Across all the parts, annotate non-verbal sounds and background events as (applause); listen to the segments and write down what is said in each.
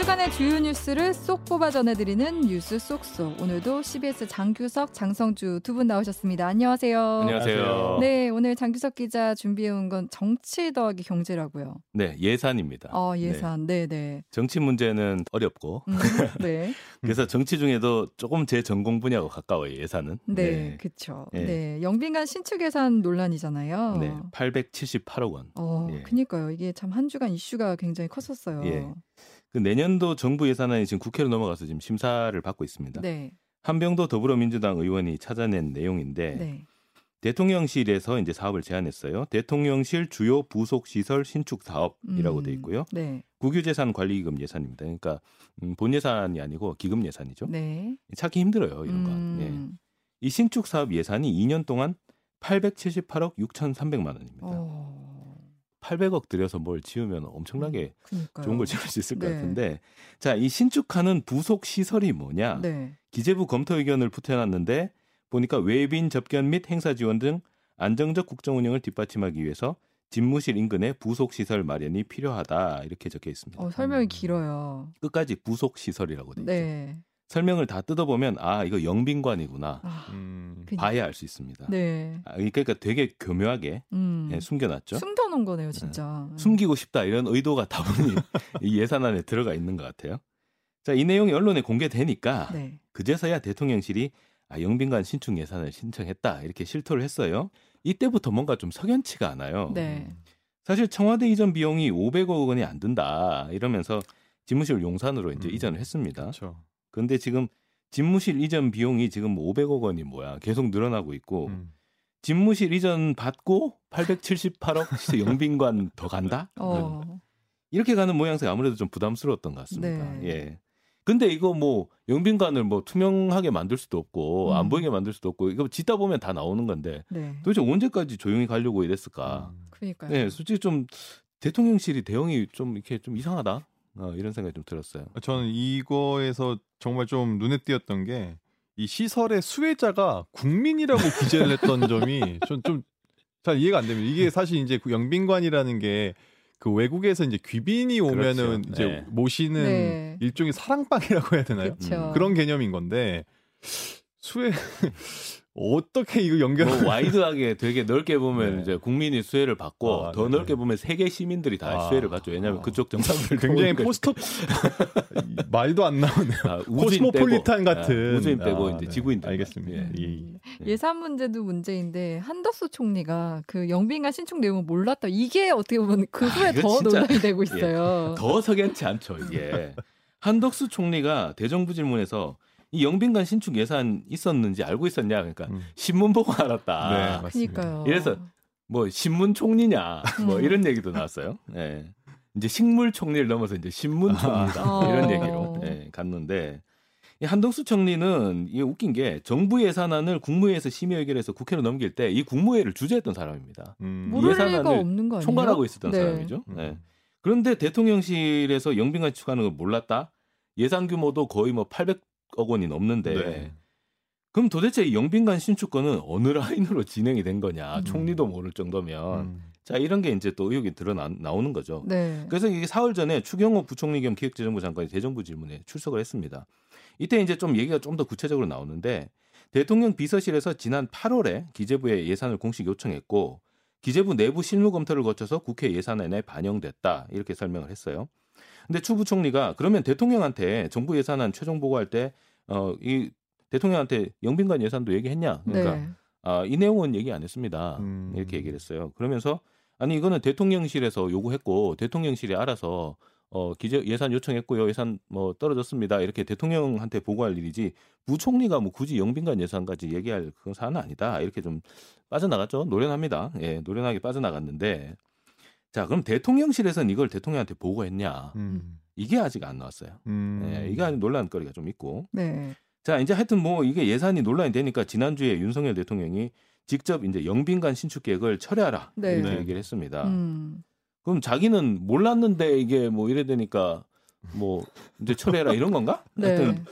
주간의 주요 뉴스를 쏙 뽑아 전해드리는 뉴스 쏙쏙. 오늘도 CBS 장규석, 장성주 두 분 나오셨습니다. 안녕하세요. 안녕하세요. 네, 오늘 장규석 기자 준비해온 건 정치 더하기 경제라고요. 네, 예산입니다. 어, 예산. 네, 네. 정치 문제는 어렵고 음, (laughs) 네. 그래서 정치 중에도 조금 제 전공 분야하고 가까워요, 예산은. 네, 그렇죠. 네. 네. 영빈관 신축 예산 논란이잖아요. 네, 878억 원. 어, 예. 그니까요. 이게 참 한 주간 이슈가 굉장히 컸었어요. 예. 그 내년도 정부 예산안이 지금 국회로 넘어가서 지금 심사를 받고 있습니다. 네. 한병도 더불어민주당 의원이 찾아낸 내용인데 네. 대통령실에서 이제 사업을 제안했어요. 대통령실 주요 부속 시설 신축 사업이라고 음, 돼 있고요. 네. 국유재산 관리기금 예산입니다. 그러니까 음, 본 예산이 아니고 기금 예산이죠. 네. 찾기 힘들어요, 이런 건. 예. 음, 이 신축 사업 예산이 2년 동안 878억 6,300만 원입니다. 어, 800억 들여서 뭘 지으면 엄청나게 그니까요. 좋은 걸 지을 수 있을 것 네. 같은데 자, 이 신축하는 부속 시설이 뭐냐? 네. 기재부 검토 의견을 부탁해놨는데 보니까 외빈 접견 및 행사 지원 등 안정적 국정 운영을 뒷받침하기 위해서 집무실 인근에 부속 시설 마련이 필요하다 이렇게 적혀 있습니다. 어, 설명이 길어요. 끝까지 부속 시설이라고 돼 있죠. 네. 설명을 다 뜯어보면 아 이거 영빈관이구나 아, 음. 그- 봐야 알 수 있습니다. 네. 아, 그러니까 되게 교묘하게 음. 예, 숨겨놨죠. 숨겨놓은 거네요, 진짜. 숨기고 싶다 이런 의도가 다분히 (laughs) 이 예산 안에 들어가 있는 것 같아요. 자, 이 내용이 언론에 공개되니까 네. 그제서야 대통령실이 아, 영빈관 신축 예산을 신청했다 이렇게 실토를 했어요. 이때부터 뭔가 좀 석연치가 않아요. 네. 사실 청와대 이전 비용이 500억 원이 안 든다 이러면서 집무실 용산으로 이제 음. 이전을 했습니다. 그렇죠. 그런데 지금 집무실 이전 비용이 지금 500억 원이 뭐야 계속 늘어나고 있고 음. 집무실 이전 받고 878억 (laughs) 영빈관 더 간다? 어. 이렇게 가는 모양새 아무래도 좀 부담스러웠던 것 같습니다. 네. 예. 근데 이거 뭐 영빈관을 뭐 투명하게 만들 수도 없고 음. 안 보이게 만들 수도 없고 이거 짓다 보면 다 나오는 건데 네. 도대체 언제까지 조용히 가려고 이랬을까? 음. 그러니까요. 네, 솔직히 좀 대통령실이 대응이 좀 이렇게 좀 이상하다. 어, 이런 생각이 좀 들었어요. 저는 이거에서 정말 좀 눈에 띄었던 게 이 시설의 수혜자가 국민이라고 (laughs) 기재를 했던 점이 전 좀 잘 이해가 안 됩니다. 이게 사실 이제 그 영빈관이라는 게 그 외국에서 이제 귀빈이 오면은 그렇죠. 이제 네. 모시는 네. 일종의 사랑방이라고 해야 되나요? 그렇죠. 음, 그런 개념인 건데 수혜 어떻게 이거 연결? 뭐 wide하게 되게 넓게 보면 네. 이제 국민이 수혜를 받고 아, 더 네. 넓게 보면 세계 시민들이 다 아. 수혜를 받죠. 왜냐하면 아. 그쪽 정상들 (laughs) 굉장히 포스터 (laughs) 말도 안 나오네요. 아, 코스모폴리탄 빼고, 같은 아, 우주인 빼고 아, 이제 네. 지구인들 알겠습니다. 예. 예. 음. 예산 문제도 문제인데 한덕수 총리가 그 영빈관 신축 내용을 몰랐다. 이게 어떻게 보면 그 아, 후에 더 진짜- 논란이 되고 있어요. 더 석연치 않죠 이게 (laughs) 한덕수 총리가 대정부 질문에서 이 영빈관 신축 예산 있었는지 알고 있었냐 그러니까 음. 신문 보고 알았다 네, 맞습니다. 그러니까요. 이래서 뭐 신문 총리냐 뭐 음. 이런 얘기도 나왔어요 예. 이제 식물 총리를 넘어서 이제 신문 총리다 아. 이런 어. 얘기로 예, 갔는데 이 한덕수 총리는 이게 웃긴 게 정부 예산안을 국무회에서 심의 의결해서 국회로 넘길 때 이 국무회를 주재했던 사람입니다 음. 예산안을 없는 거 아니에요? 총괄하고 있었던 네. 사람이죠 음. 예. 그런데 대통령실에서 영빈관 추가하는 걸 몰랐다. 예산 규모도 거의 뭐 800 억 원이 넘는데 네. 그럼 도대체 이 영빈관 신축권은 어느 라인으로 진행이 된 거냐? 음. 총리도 모를 정도면 음. 자 이런 게 이제 또 의혹이 드러나 나오는 거죠. 네. 그래서 이게 사흘 전에 추경호 부총리 겸 기획재정부 장관이 대정부 질문에 출석을 했습니다. 이때 이제 좀 얘기가 좀 더 구체적으로 나오는데 대통령 비서실에서 지난 8월에 기재부에 예산을 공식 요청했고 기재부 내부 실무 검토를 거쳐서 국회 예산안에 반영됐다 이렇게 설명을 했어요. 근데 추 부총리가 그러면 대통령한테 정부 예산안 최종 보고할 때 어 이 대통령한테 영빈관 예산도 얘기했냐? 그러니까 네. 아, 이 내용은 얘기 안 했습니다. 음. 이렇게 얘기를 했어요. 그러면서 아니 이거는 대통령실에서 요구했고 대통령실이 알아서 어 기재 예산 요청했고요. 예산 뭐 떨어졌습니다. 이렇게 대통령한테 보고할 일이지 부총리가 뭐 굳이 영빈관 예산까지 얘기할 그런 사안은 아니다. 이렇게 좀 빠져나갔죠. 노련합니다. 예, 노련하게 빠져나갔는데 자, 그럼 대통령실에서는 이걸 대통령한테 보고했냐? 음. 이게 아직 안 나왔어요. 음. 예, 이게 아직 논란거리가 좀 있고. 네. 자, 이제 하여튼 뭐 이게 예산이 논란이 되니까 지난주에 윤석열 대통령이 직접 이제 영빈관 신축 계획을 철회하라 네. 이렇게 네. 얘기를 했습니다. 음. 그럼 자기는 몰랐는데 이게 뭐 이래 되니까 뭐 이제 철회해라 이런 건가? (laughs) 네. 하여튼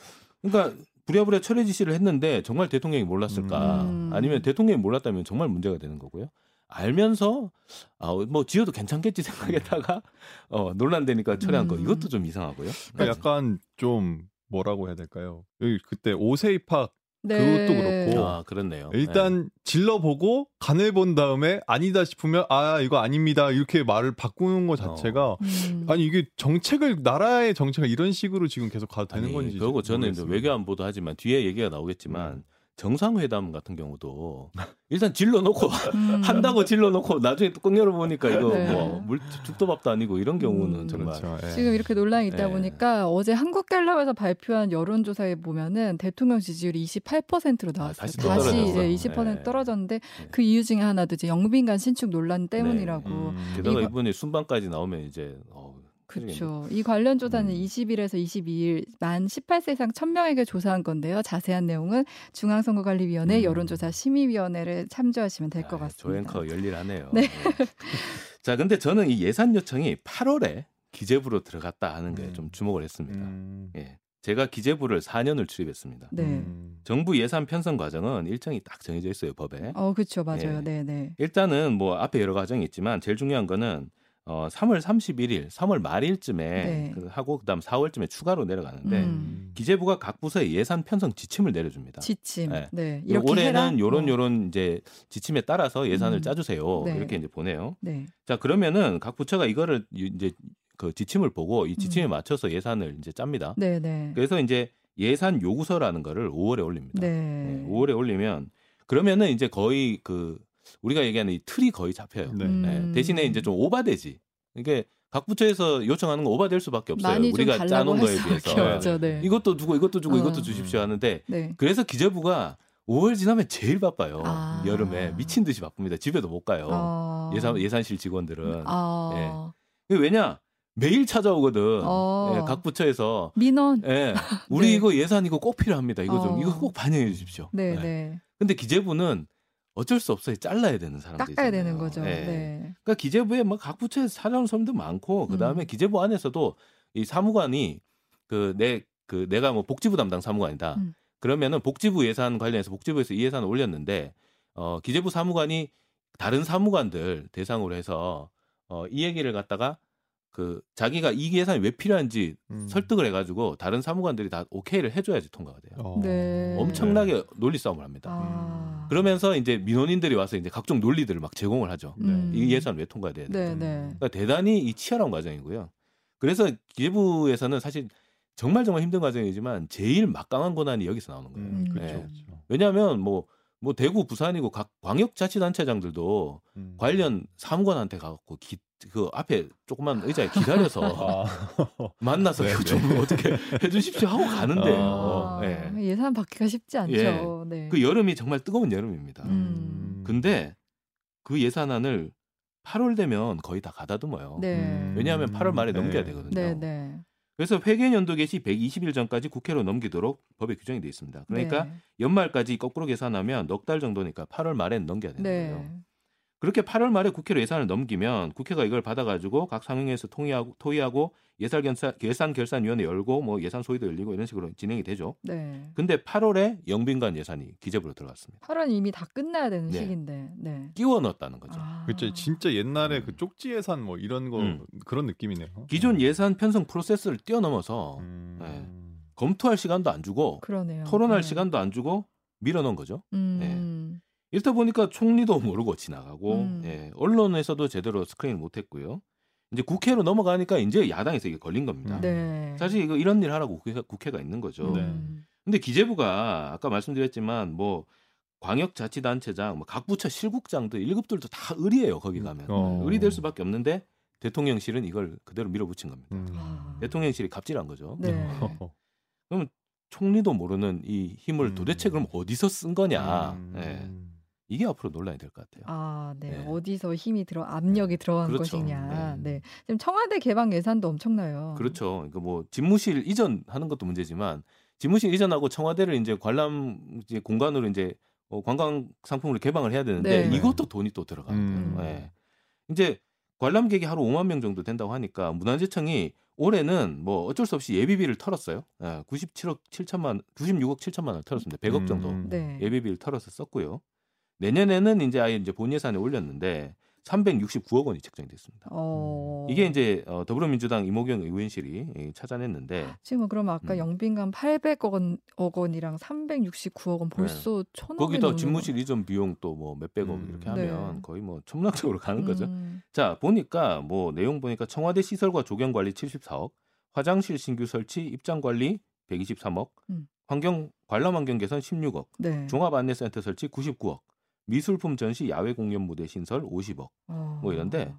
그러니까 부랴부랴 철회 지시를 했는데 정말 대통령이 몰랐을까? 음. 아니면 대통령이 몰랐다면 정말 문제가 되는 거고요. 알면서 아, 뭐 지어도 괜찮겠지 생각했다가 어, 논란되니까 처리한 거 음. 이것도 좀 이상하고요. 그러니까 약간 좀 뭐라고 해야 될까요? 여기 그때 오세 입학 네. 그것도 그렇고 아 그렇네요. 일단 질러보고 간을 본 다음에 아니다 싶으면 아 이거 아닙니다 이렇게 말을 바꾸는 것 자체가 음. 아니 이게 정책을 나라의 정책을 이런 식으로 지금 계속 가도 되는 아니, 건지 그리고 저는. 외교안보도 하지만 뒤에 얘기가 나오겠지만 음. 정상회담 같은 경우도 일단 질러놓고 (laughs) 음. 한다고 질러놓고 나중에 뚜껑 열어보니까 이거 네. 뭐물 죽도 밥도 아니고 이런 경우는 음. 정말 그렇죠. 예. 지금 이렇게 논란이 있다 네. 보니까 어제 한국갤럽에서 발표한 여론조사에 보면은 대통령 지지율이 28%로 나왔어요. 다시 다시, 또 떨어졌어. 예, 20% 네. 떨어졌는데 그 이유 중에 하나도 이제 영빈관 신축 논란 때문이라고. 음. 게다가 이거- 이번에 순방까지 나오면 이제 어, 그렇죠. 이 관련 조사는 음. 20일에서 22일 만 18세 이상 1000명에게 조사한 건데요. 자세한 내용은 중앙선거관리위원회 음. 여론조사 심의위원회를 참조하시면 될것 아, 같습니다. 조앵커 열일하네요. 네. 자, 근데 저는 이 예산 요청이 8월에 기재부로 들어갔다 하는 게 음. 좀 주목을 했습니다. 음. 예. 제가 기재부를 4년을 출입했습니다. 네. 음. 정부 예산 편성 과정은 일정이 딱 정해져 있어요, 법에. 어, 그렇죠. 맞아요. 예. 네, 네. 일단은 뭐 앞에 여러 과정이 있지만 제일 중요한 거는 어 3월 31일, 3월 말일쯤에 네. 그 하고 그다음 4월쯤에 추가로 내려가는데 음. 기재부가 각 부서에 예산 편성 지침을 내려줍니다. 지침. 네. 네. 이렇게 올해는? 요런 뭐. 요런 이제 지침에 따라서 예산을 음. 짜주세요. 네. 이렇게 이제 보내요. 네. 자 그러면은 각 부처가 이거를 이- 이제 그 지침을 보고 이 지침에 음. 맞춰서 예산을 이제 짭니다. 네, 네. 그래서 이제 예산 요구서라는 거를 5월에 올립니다. 네. 네, 5월에 올리면 그러면은 이제 거의 그 우리가 얘기하는 이 틀이 거의 잡혀요. 네. 음. 네, 대신에 이제 좀 오바되지. 이게 각 부처에서 요청하는 거 오바될 수밖에 없어요. 우리가 짜놓은 할 거에 비해서 없죠. 네. 이것도 주고 이것도 주고 어. 이것도 주십시오 하는데 네. 그래서 기재부가 5월 지나면 제일 바빠요. 아. 여름에 미친 듯이 바쁩니다. 집에도 못 가요. 어. 예산 예산실 직원들은 아. 이게 왜냐 매일 찾아오거든. 어. 예, 각 부처에서 민원. 예, 우리 (laughs) 네. 이거 예산 이거 꼭 필요합니다. 이거 좀 어. 이거 꼭 반영해 주십시오. 네, 예. 네. 근데 기재부는 어쩔 수 없어요. 잘라야 되는 사람들 깎아야 있잖아요. 되는 거죠. 예. 네. 그러니까 기재부에 뭐각 부처에서 찾아오는 사람도 많고 그다음에 음. 기재부 안에서도 이 사무관이 그내그 내가 뭐 복지부 담당 사무관이다. 음. 그러면은 복지부 예산 관련해서 복지부에서 이 예산을 올렸는데 어 기재부 사무관이 다른 사무관들 대상으로 해서 어 이 얘기를 갖다가 그 자기가 이 예산이 왜 필요한지 음. 설득을 해가지고 다른 사무관들이 다 오케이를 해줘야지 통과가 돼요. 어. 네. 엄청나게 논리 싸움을 합니다. 아. 그러면서 이제 민원인들이 와서 이제 각종 논리들을 막 제공을 하죠. 음. 이 예산 왜 통과돼야 돼? 네, 음. 네. 그러니까 대단히 이 치열한 과정이고요. 그래서 기재부에서는 사실 정말 정말 힘든 과정이지만 제일 막강한 권한이 여기서 나오는 거예요. 음, 음. 그렇죠. 네. 그렇죠. 왜냐하면 뭐, 뭐 대구, 부산이고 각 광역자치단체장들도 음. 관련 사무관한테 가갖고 기, 그 앞에 조그만 의자에 기다려서 (laughs) 아. 만나서 네, 이거 네. 좀 어떻게 해주십시오 하고 가는데요. 아, 예. 예산 받기가 쉽지 않죠. 예. 네. 그 여름이 정말 뜨거운 여름입니다. 음. 근데 그 예산안을 8월 되면 거의 다 가다듬어요. 네. 음. 왜냐하면 8월 말에 네. 넘겨야 되거든요. 네, 네. 그래서 회계연도 개시 120일 전까지 국회로 넘기도록 법에 규정이 돼 있습니다. 그러니까 네. 연말까지 거꾸로 계산하면 넉 달 정도니까 8월 말엔 넘겨야 되는 네. 거예요. 그렇게 8월 말에 국회로 예산을 넘기면 국회가 이걸 받아가지고 각 상임위에서 통의하고 토의하고 예산 결산 예산 결산위원회 열고 뭐 예산 소위도 열리고 이런 식으로 진행이 되죠. 네. 근데 8월에 영빈관 예산이 기재부로 들어갔습니다. 8월 이미 다 끝나야 되는 네. 시기인데. 네. 끼워 넣었다는 거죠. 아. 그렇죠. 진짜 옛날에 음. 그 쪽지 예산 뭐 이런 거 음. 그런 느낌이네요. 기존 예산 편성 프로세스를 뛰어넘어서 음. 네. 검토할 시간도 안 주고 그러네요. 토론할 네. 시간도 안 주고 밀어넣은 거죠. 음. 이렇다 보니까 총리도 (laughs) 모르고 지나가고 음. 예, 언론에서도 제대로 스크린을 못했고요. 이제 국회로 넘어가니까 이제 야당에서 이게 걸린 겁니다. 음. 네. 사실 이거 이런 일 하라고 국회가, 국회가 있는 거죠. 네. 음. 근데 기재부가 아까 말씀드렸지만 뭐 광역자치단체장, 뭐 각 부처 실국장들 1급들도 다 의리예요. 거기 가면 어. 의리될 수밖에 없는데 대통령실은 이걸 그대로 밀어붙인 겁니다. 음. 아. 대통령실이 갑질한 거죠. 네. 총리도 모르는 이 힘을 음. 도대체 그럼 어디서 쓴 거냐? 음. 예. 이게 앞으로 논란이 될 것 같아요. 아, 네. 네. 어디서 힘이 들어 압력이 들어간 그렇죠. 것이냐. 네. 네. 지금 청와대 개방 예산도 엄청나요. 그렇죠. 그러니까 뭐 집무실 이전 하는 것도 문제지만 집무실 이전하고 청와대를 이제 관람 이제 공간으로 이제 어, 관광 상품으로 개방을 해야 되는데 네. 이것도 돈이 또 들어가는 음. 예. 이제 관람객이 하루 5만 명 정도 된다고 하니까 문화재청이 올해는 뭐 어쩔 수 없이 예비비를 털었어요. 예, 97억 7천만 96억 7천만 원 털었습니다. 100억 정도 음. 네. 예비비를 털어서 썼고요. 내년에는 이제 아예 이제 본 예산에 올렸는데 369억 원이 책정됐습니다. 어. 이게 이제 어, 더불어민주당 이모경 의원실이 예, 찾아냈는데 지금 그럼 아까 음. 영빈관 800억 원, 억 원이랑 369억 원 벌써 천 원이 거기다 집무실 이전 비용 또 뭐 몇백억 음. 이렇게 네. 하면 거의 뭐 천문학적으로 가는 거죠. 음. 자 보니까 뭐 내용 보니까 청와대 시설과 조경 관리 74억, 화장실 신규 설치, 입장 관리 123억, 음. 환경 관람 환경 개선 16억, 네. 종합 안내센터 설치 99억, 미술품 전시 야외 공연 무대 신설 50억. 어. 뭐 이런데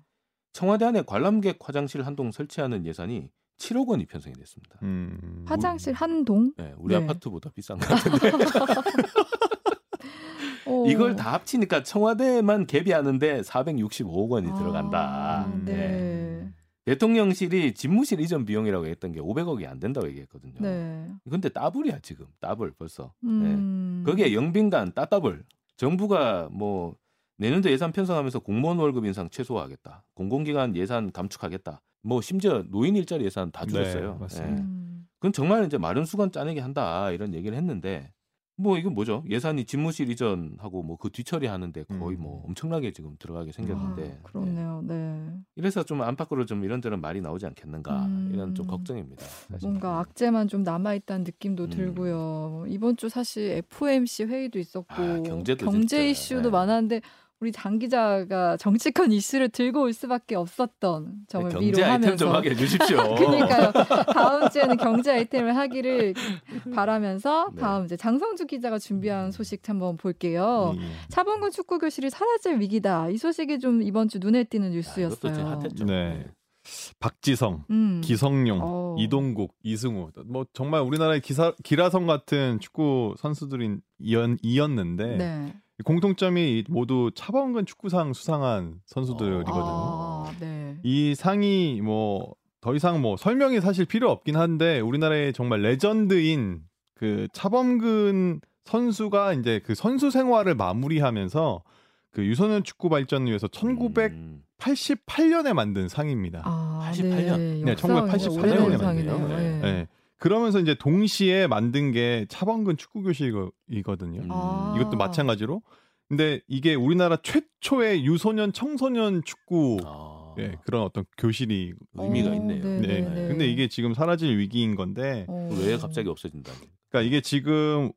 청와대 안에 관람객 화장실 한동 설치하는 예산이 7억 원이 편성이 됐습니다. 음. 화장실 한 동? 네, 우리 네. 아파트보다 비싼 것 같은데 (laughs) 어. (laughs) 이걸 다 합치니까 청와대만 개비하는데 465억 원이 들어간다. 아, 네. 네. 대통령실이 집무실 이전 비용이라고 했던 게 500억이 안 된다고 얘기했거든요. 네. 근데 따블이야 지금 따블 벌써. 음. 네. 거기에 영빈관 따따블. 정부가 뭐 내년도 예산 편성하면서 공무원 월급 인상 최소화하겠다. 공공기관 예산 감축하겠다. 뭐 심지어 노인 일자리 예산 다 네, 줄였어요. 맞습니다. 음. 그건 정말 이제 마른 수건 짜내기 한다 이런 얘기를 했는데 뭐 이건 뭐죠? 예산이 집무실 이전하고 뭐 그 뒤처리 하는데 거의 음. 뭐 엄청나게 지금 들어가게 생겼는데 아, 그렇네요. 네. 이래서 좀 안팎으로 좀 이런저런 말이 나오지 않겠는가 음. 이런 좀 걱정입니다. 사실. 뭔가 악재만 좀 남아 있다는 느낌도 음. 들고요. 이번 주 사실 FOMC 회의도 있었고 아, 경제도 경제 진짜, 이슈도 네. 많았는데 우리 장 기자가 정치권 이슈를 들고 올 수밖에 없었던 점을 경제 아이템 좀 위로하면서 하게 해주십시오. (laughs) 그러니까요. 다음 주에는 경제 아이템을 하기를 바라면서 네. 다음 이제 장성주 기자가 준비한 소식 한번 볼게요. 예. 차범근 축구 교실이 사라질 위기다. 이 소식이 좀 이번 주 눈에 띄는 아, 뉴스였어요. 핫했죠. 네. 박지성, 음. 기성용, 어. 이동국, 이승우 뭐 정말 우리나라의 기사, 기라성 같은 축구 선수들이 이었, 이었는데 네. 공통점이 모두 차범근 축구상 수상한 선수들이거든요. 아, 네. 이 상이 뭐 더 이상 뭐 설명이 사실 필요 없긴 한데 우리나라의 정말 레전드인 그 차범근 선수가 이제 그 선수 생활을 마무리하면서 그 유소년 축구 발전을 위해서 1988년에 음. 만든 상입니다. 아, 88년? 네, 역사가 1988 오래된 년에 상이네요. 만드네요. 네. 네. 그러면서 이제 동시에 만든 게 차범근 축구 교실이거든요. 음. 아. 이것도 마찬가지로. 근데 이게 우리나라 최초의 유소년 청소년 축구 아, 예, 그런 어떤 교실이 의미가 어, 있네요. 네, 네. 네, 네. 근데 이게 지금 사라질 위기인 건데 어. 왜 갑자기 없어진다? 그러니까 이게 지금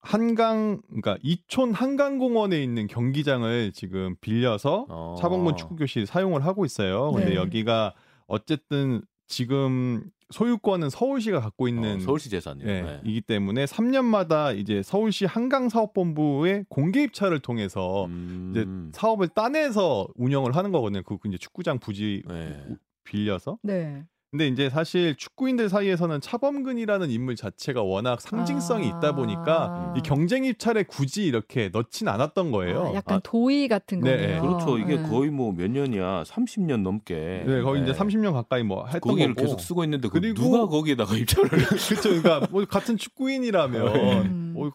한강 그러니까 이촌 한강공원에 있는 경기장을 지금 빌려서 어. 차범근 축구 교실 사용을 하고 있어요. 근데 네. 여기가 어쨌든 지금 소유권은 서울시가 갖고 있는 어, 서울시 재산이요. 예, 네. 이기 때문에 3년마다 이제 서울시 한강 사업본부의 공개 입찰을 통해서 음. 이제 사업을 따내서 운영을 하는 거거든요. 그 이제 축구장 부지 네. 빌려서. 네. 근데 이제 사실 축구인들 사이에서는 차범근이라는 인물 자체가 워낙 상징성이 아. 있다 보니까 이 경쟁 입찰에 굳이 이렇게 넣진 않았던 거예요. 아, 약간 아, 도의 같은 네, 거네요. 그렇죠. 이게 네. 거의 뭐 몇 년이야? 30년 넘게. 네, 거의 네. 이제 30년 가까이 뭐 했던 거기를 거고. 계속 쓰고 있는데 그 그리고- 누가 거기에다가 (laughs) 입찰을 (laughs) 그렇죠. 그러니까 뭐 같은 축구인이라면 음. 어,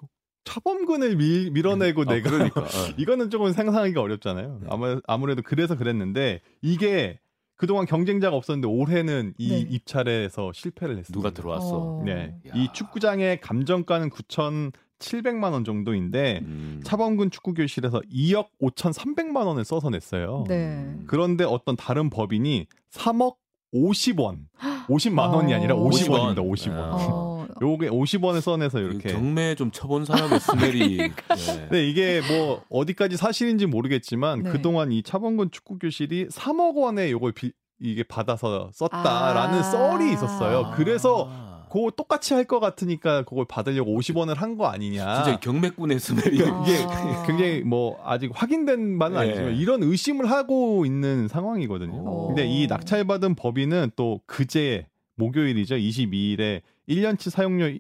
차범근을 밀, 밀어내고 아, 내가 그러니까. 어. (laughs) 이거는 조금 상상하기가 어렵잖아요. 네. 아무, 아무래도 그래서 그랬는데 이게 그동안 경쟁자가 없었는데 올해는 이 네. 입찰에서 실패를 했습니다. 누가 들어왔어? 어. 네. 야. 이 축구장의 감정가는 9,700만 원 정도인데 음. 차범근 축구 교실에서 2억 5,300만 원을 써서 냈어요. 네. 그런데 어떤 다른 법인이 3억 50원, 50만 원이 아니라 어. 50원입니다. 50원. 50원. 아. 어, 요게 50원을 써내서 그 이렇게 경매에 좀 쳐본 사람의 스멜이 (laughs) 네. 네, 이게 뭐 어디까지 사실인지 모르겠지만 네. 그동안 이 차범근 축구 교실이 3억 원에 요걸 비- 이게 받아서 썼다라는 아. 썰이 있었어요. 그래서 아. 그거 똑같이 할 것 같으니까 그걸 받으려고 50원을 한 거 아니냐. 진짜 경매꾼의 스멜이 이게 아. 굉장히 뭐 아직 확인된 바는 네. 아니지만 이런 의심을 하고 있는 상황이거든요. 오. 근데 이 낙찰받은 법인은 또 그제 목요일이죠. 22일에 1년치 사용료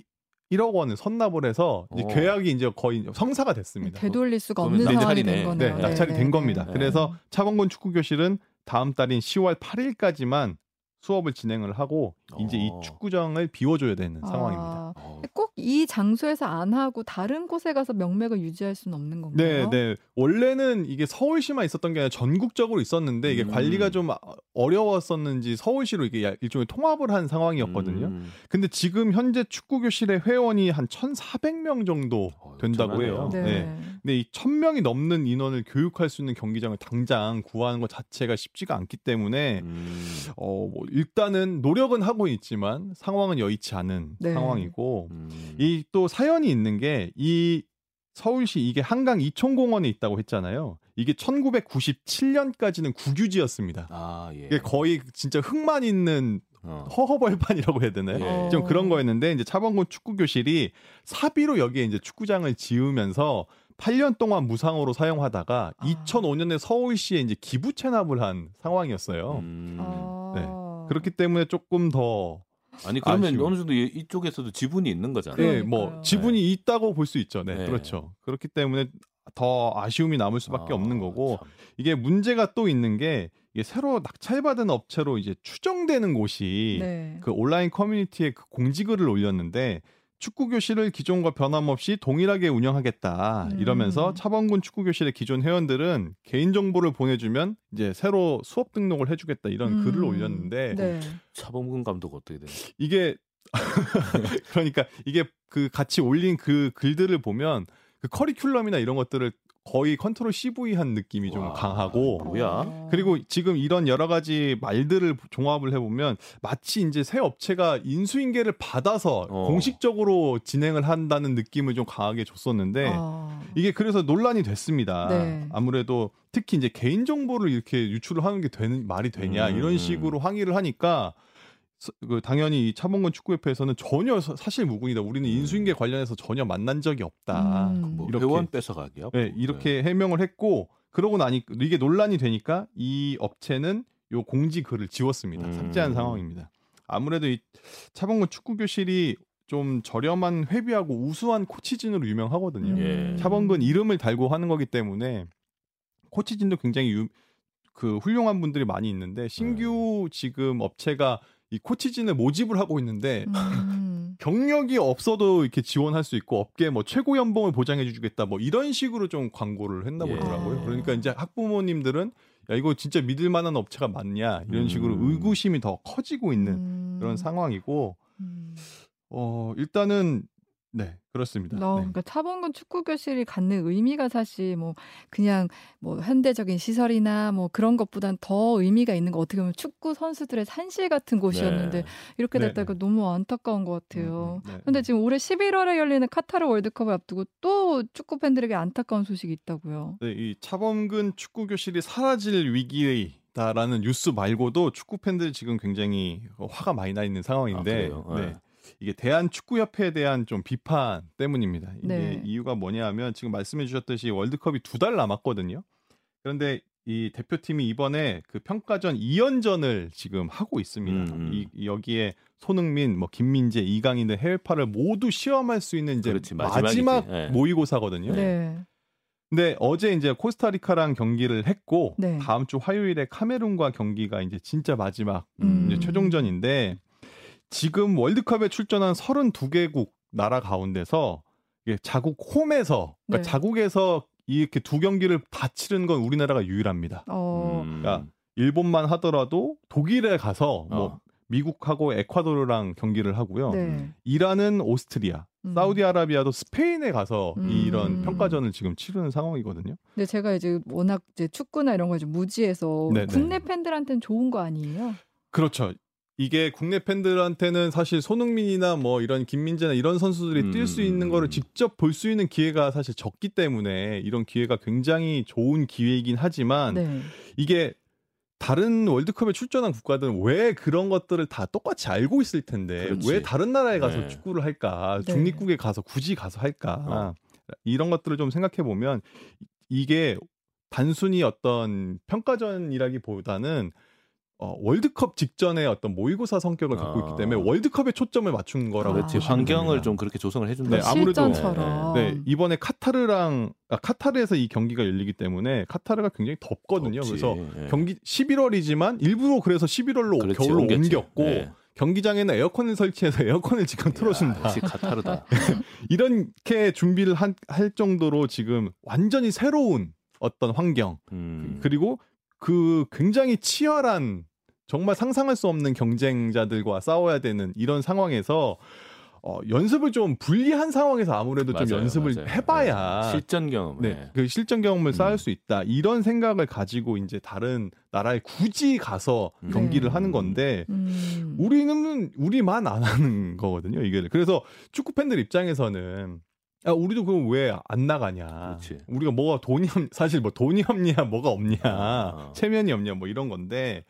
1억 원을 선납을 해서 이제 오. 계약이 이제 거의 성사가 됐습니다. 되돌릴 수가 없는 상황이. 된 거네요. 네, 낙찰이 된 겁니다. 네. 그래서 차범근 축구 교실은 다음 달인 10월 8일까지만 수업을 진행을 하고 이제 이 어. 축구장을 비워줘야 되는 아, 상황입니다. 어. 꼭이 장소에서 안 하고 다른 곳에 가서 명맥을 유지할 수는 없는 네, 건가요? 네. 원래는 이게 서울시만 있었던 게 아니라 전국적으로 있었는데 이게 음. 관리가 좀 어려웠었는지 서울시로 이게 일종의 통합을 한 상황이었거든요. 음. 근데 지금 현재 축구 교실의 회원이 한 1,400명 정도 어, 된다고 엄청나네요. 해요. 네. 네. 근데 이천 명이 넘는 인원을 교육할 수 있는 경기장을 당장 구하는 것 자체가 쉽지가 않기 때문에 음. 어, 뭐 일단은 노력은 하고 있지만 상황은 여의치 않은 네. 상황이고 음. 이또 사연이 있는 게 이 서울시 이게 한강 이촌공원에 있다고 했잖아요. 이게 1997년까지는 국유지였습니다. 아 예. 이게 거의 진짜 흙만 있는 어. 허허벌판이라고 해야 되나요? 예. 좀 그런 거였는데 이제 차범근 축구 교실이 사비로 여기에 이제 축구장을 지으면서 8년 동안 무상으로 사용하다가 아. 2005년에 서울시에 이제 기부 체납을 한 상황이었어요. 음. 아. 네. 그렇기 때문에 조금 더 아니 그러면 아쉬운. 어느 정도 이- 이쪽에서도 지분이 있는 거잖아요. 네, 뭐 그러니까요. 지분이 있다고 볼 수 있죠. 네, 네. 그렇죠. 그렇기 때문에 더 아쉬움이 남을 수밖에 아, 없는 거고 참. 이게 문제가 또 있는 게 이게 새로 낙찰받은 업체로 이제 추정되는 곳이 네. 그 온라인 커뮤니티에 그 공지글을 올렸는데 축구 교실을 기존과 변함없이 동일하게 운영하겠다 음. 이러면서 차범근 축구 교실의 기존 회원들은 개인 정보를 보내주면 이제 새로 수업 등록을 해주겠다 이런 음. 글을 올렸는데 네. 차범근 감독 어떻게 돼요? 이게 (laughs) 그러니까 이게 그 같이 올린 그 글들을 보면 그 커리큘럼이나 이런 것들을 거의 control CV 한 느낌이 좀 와, 강하고 뭐야? 어. 그리고 지금 이런 여러 가지 말들을 종합을 해보면 마치 이제 새 업체가 인수인계를 받아서 어. 공식적으로 진행을 한다는 느낌을 좀 강하게 줬었는데 아. 이게 그래서 논란이 됐습니다. 네. 아무래도 특히 이제 개인 정보를 이렇게 유출을 하는 게 되는 말이 되냐 음. 이런 식으로 항의를 하니까 서- 그 당연히 이 차범근 축구협회에서는 전혀 사- 사실 무근이다. 우리는 음. 인수인계 관련해서 전혀 만난 적이 없다. 음. 뭐 이렇게- 회원 뺏어가기요? 네, 이렇게 해명을 했고 그러고 나니 이게 논란이 되니까 이 업체는 요 공지 글을 지웠습니다. 음. 삭제한 상황입니다. 아무래도 이 차범근 축구 교실이 좀 저렴한 회비하고 우수한 코치진으로 유명하거든요. 예. 차범근 이름을 달고 하는 거기 때문에 코치진도 굉장히 유, 그 훌륭한 분들이 많이 있는데 신규 지금 업체가 이 코치진을 모집을 하고 있는데 음. (laughs) 경력이 없어도 이렇게 지원할 수 있고 업계 뭐 최고 연봉을 보장해 주겠다 뭐 이런 식으로 좀 광고를 했나 예. 보더라고요. 그러니까 이제 학부모님들은 야 이거 진짜 믿을 만한 업체가 맞냐 이런 식으로 음. 의구심이 더 커지고 있는 음. 그런 상황이고 음. 어 일단은 네 그렇습니다. 어, 네. 그러니까 차범근 축구 교실이 갖는 의미가 사실 뭐 그냥 뭐 현대적인 시설이나 뭐 그런 것보단 더 의미가 있는 거 어떻게 보면 축구 선수들의 산실 같은 곳이었는데 네. 이렇게 네, 됐다가 네. 너무 안타까운 것 같아요. 음, 음, 네. 근데 지금 올해 11월에 열리는 카타르 월드컵을 앞두고 또 축구 팬들에게 안타까운 소식이 있다고요. 네, 이 차범근 축구 교실이 사라질 위기다라는 뉴스 말고도 축구 팬들 지금 굉장히 화가 많이 나 있는 아, 상황인데 그래요? 네. 네. 이게 대한 축구협회에 대한 좀 비판 때문입니다. 이게 네. 이유가 뭐냐하면 지금 말씀해 주셨듯이 월드컵이 두 달 남았거든요. 그런데 이 대표팀이 이번에 그 평가전 2연전을 지금 하고 있습니다. 음, 음. 이, 이 여기에 손흥민, 뭐 김민재, 이강인 등 해외파를 모두 시험할 수 있는 이제 그렇지, 마지막. 네. 모의고사거든요. 네. 근데 어제 이제 코스타리카랑 경기를 했고 네. 다음 주 화요일에 카메룬과 경기가 이제 진짜 마지막 음. 이제 최종전인데 지금 월드컵에 출전한 32개국 나라 가운데서 자국 홈에서 그러니까 네. 자국에서 이렇게 두 경기를 다 치른 건 우리나라가 유일합니다. 어. 음. 야, 일본만 하더라도 독일에 가서 뭐 어. 미국하고 에콰도르랑 경기를 하고요. 네. 이란은 오스트리아, 음. 사우디아라비아도 스페인에 가서 음. 이런 평가전을 지금 치르는 상황이거든요. 근데 제가 이제 워낙 이제 축구나 이런 걸 좀 무지해서 네네. 국내 팬들한테는 좋은 거 아니에요? 그렇죠. 이게 국내 팬들한테는 사실 손흥민이나 뭐 이런 김민재나 이런 선수들이 음. 뛸수 있는 거를 직접 볼 수 있는 기회가 사실 적기 때문에 이런 기회가 굉장히 좋은 기회이긴 하지만 네. 이게 다른 월드컵에 출전한 국가들은 왜 그런 것들을 다 똑같이 알고 있을 텐데 그렇지. 왜 다른 나라에 가서 네. 축구를 할까 네. 중립국에 가서 굳이 가서 할까 어. 이런 것들을 좀 생각해 보면 이게 단순히 어떤 평가전이라기보다는 어, 월드컵 직전에 어떤 모의고사 성격을 갖고 아. 있기 때문에 월드컵에 초점을 맞춘 거라고 그렇지. 그렇지 아. 환경을. 좀 그렇게 조성을 해준다. 네, 아무래도- 실전처럼. 네, 이번에 카타르랑 아, 카타르에서 이 경기가 열리기 때문에 카타르가 굉장히 덥거든요. 덥지. 그래서 예. 경기 11월이지만 일부러 그래서 11월로 그렇지, 겨울로 옮겼지. 옮겼고 예. 경기장에는 에어컨을 설치해서 에어컨을 지금 틀어준다. 야, 역시 카타르다. (laughs) 이렇게 준비를 한- 할 정도로 지금 완전히 새로운 어떤 환경 음. 그리고 그 굉장히 치열한 정말 상상할 수 없는 경쟁자들과 싸워야 되는 이런 상황에서 어, 연습을 좀 불리한 상황에서 아무래도 좀 맞아요, 연습을 맞아요. 해봐야 네. 실전 경험. 네, 그 실전 경험을 음. 쌓을 수 있다 이런 생각을 가지고 이제 다른 나라에 굳이 가서 음. 경기를 네. 하는 건데 음. 우리는 우리만 안 하는 거거든요 이게 그래서 축구 팬들 입장에서는 야, 우리도 그럼 왜 안 나가냐 그렇지. 우리가 뭐가 돈이 없, 사실 뭐 돈이 없냐 뭐가 없냐 아. 체면이 없냐 뭐 이런 건데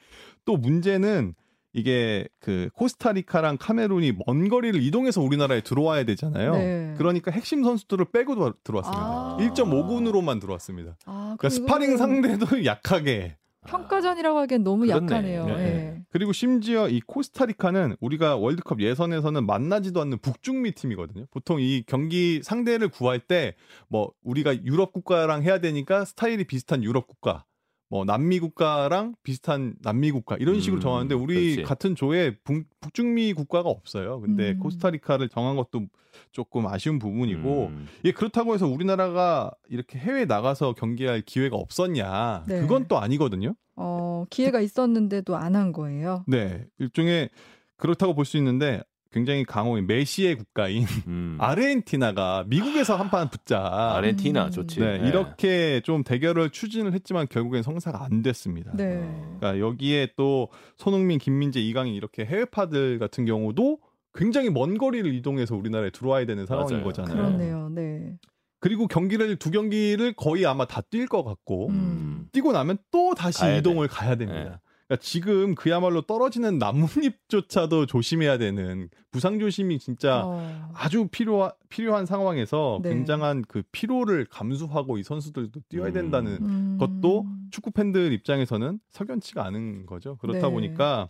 또 문제는 이게 그 코스타리카랑 카메룬이 먼 거리를 이동해서 우리나라에 들어와야 되잖아요. 네. 그러니까 핵심 선수들을 빼고 들- 들어왔습니다. 아. 1.5군으로만 들어왔습니다. 아, 그러니까 스파링 상대도 (laughs) 약하게. 평가전이라고 하기엔 너무 그렇네. 약하네요. 네. 예. 그리고 심지어 이 코스타리카는 우리가 월드컵 예선에서는 만나지도 않는 북중미 팀이거든요. 보통 이 경기 상대를 구할 때 뭐 우리가 유럽 국가랑 해야 되니까 스타일이 비슷한 유럽 국가, 뭐 남미 국가랑 비슷한 남미 국가 이런 식으로 음, 정하는데 우리 그렇지. 같은 조에 북, 북중미 국가가 없어요. 근데 음. 코스타리카를 정한 것도 조금 아쉬운 부분이고 음. 예, 그렇다고 해서 우리나라가 이렇게 해외 나가서 경기할 기회가 없었냐? 네. 그건 또 아니거든요. 어, 기회가 있었는데도 안 한 거예요. 네, 일종의 그렇다고 볼 수 있는데 굉장히 강호인 메시의 국가인 음. (laughs) 아르헨티나가 미국에서 한판 붙자. 아르헨티나 음. 좋지. 네, 네. 이렇게 좀 대결을 추진을 했지만 결국엔 성사가 안 됐습니다. 네. 그러니까 여기에 또 손흥민, 김민재, 이강인 이렇게 해외파들 같은 경우도 굉장히 먼 거리를 이동해서 우리나라에 들어와야 되는 상황인 맞아요. 거잖아요. 그렇네요. 네. 그리고 경기를 두 경기를 거의 아마 다 뛸 것 같고 음. 뛰고 나면 또 다시 가야 이동을 가야 됩니다. 네. 그러니까 지금 그야말로 떨어지는 나뭇잎조차도 조심해야 되는 부상 조심이 진짜 어. 아주 필요한 필요한 상황에서 네. 굉장한 그 피로를 감수하고 이 선수들도 뛰어야 음. 된다는 음. 것도 축구 팬들 입장에서는 석연치가 않은 거죠. 그렇다 네. 보니까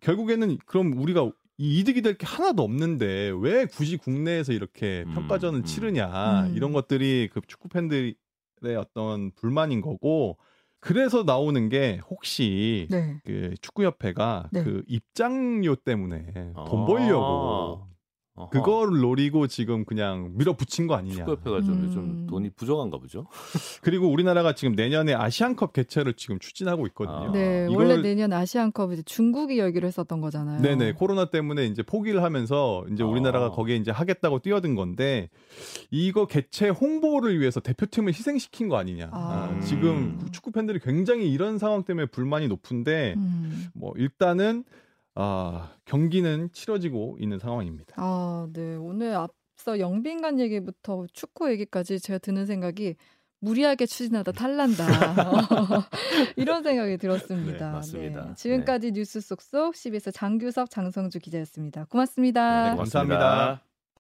결국에는 그럼 우리가 이 이득이 될 게 하나도 없는데 왜 굳이 국내에서 이렇게 음, 평가전을 음. 치르냐 음. 이런 것들이 그 축구 팬들의 어떤 불만인 거고 그래서 나오는 게 혹시 네. 그 축구협회가 네. 그 입장료 때문에 아. 돈 벌려고 어허. 그거를 노리고 지금 그냥 밀어붙인 거 아니냐. 축구협회가 좀 음. 요즘 돈이 부족한가 보죠. (laughs) 그리고 우리나라가 지금 내년에 아시안컵 개최를 지금 추진하고 있거든요. 아. 네. 이걸- 원래 내년 아시안컵 이제 중국이 열기로 했었던 거잖아요. 네네 코로나 때문에 이제 포기를 하면서 이제 아. 우리나라가 거기에 이제 하겠다고 뛰어든 건데 이거 개최 홍보를 위해서 대표팀을 희생시킨 거 아니냐. 아. 아, 지금 축구 팬들이 굉장히 이런 상황 때문에 불만이 높은데 음. 뭐 일단은 아 경기는 치러지고 있는 상황입니다. 아, 네. 오늘 앞서 영빈관 얘기부터 축구 얘기까지 제가 드는 생각이 무리하게 추진하다 탈난다. (laughs) (laughs) 이런 생각이 들었습니다. 네, 맞습니다. 네. 지금까지 뉴스 속속 CBS 장규석, 장성주 기자였습니다. 고맙습니다. 네, 감사합니다.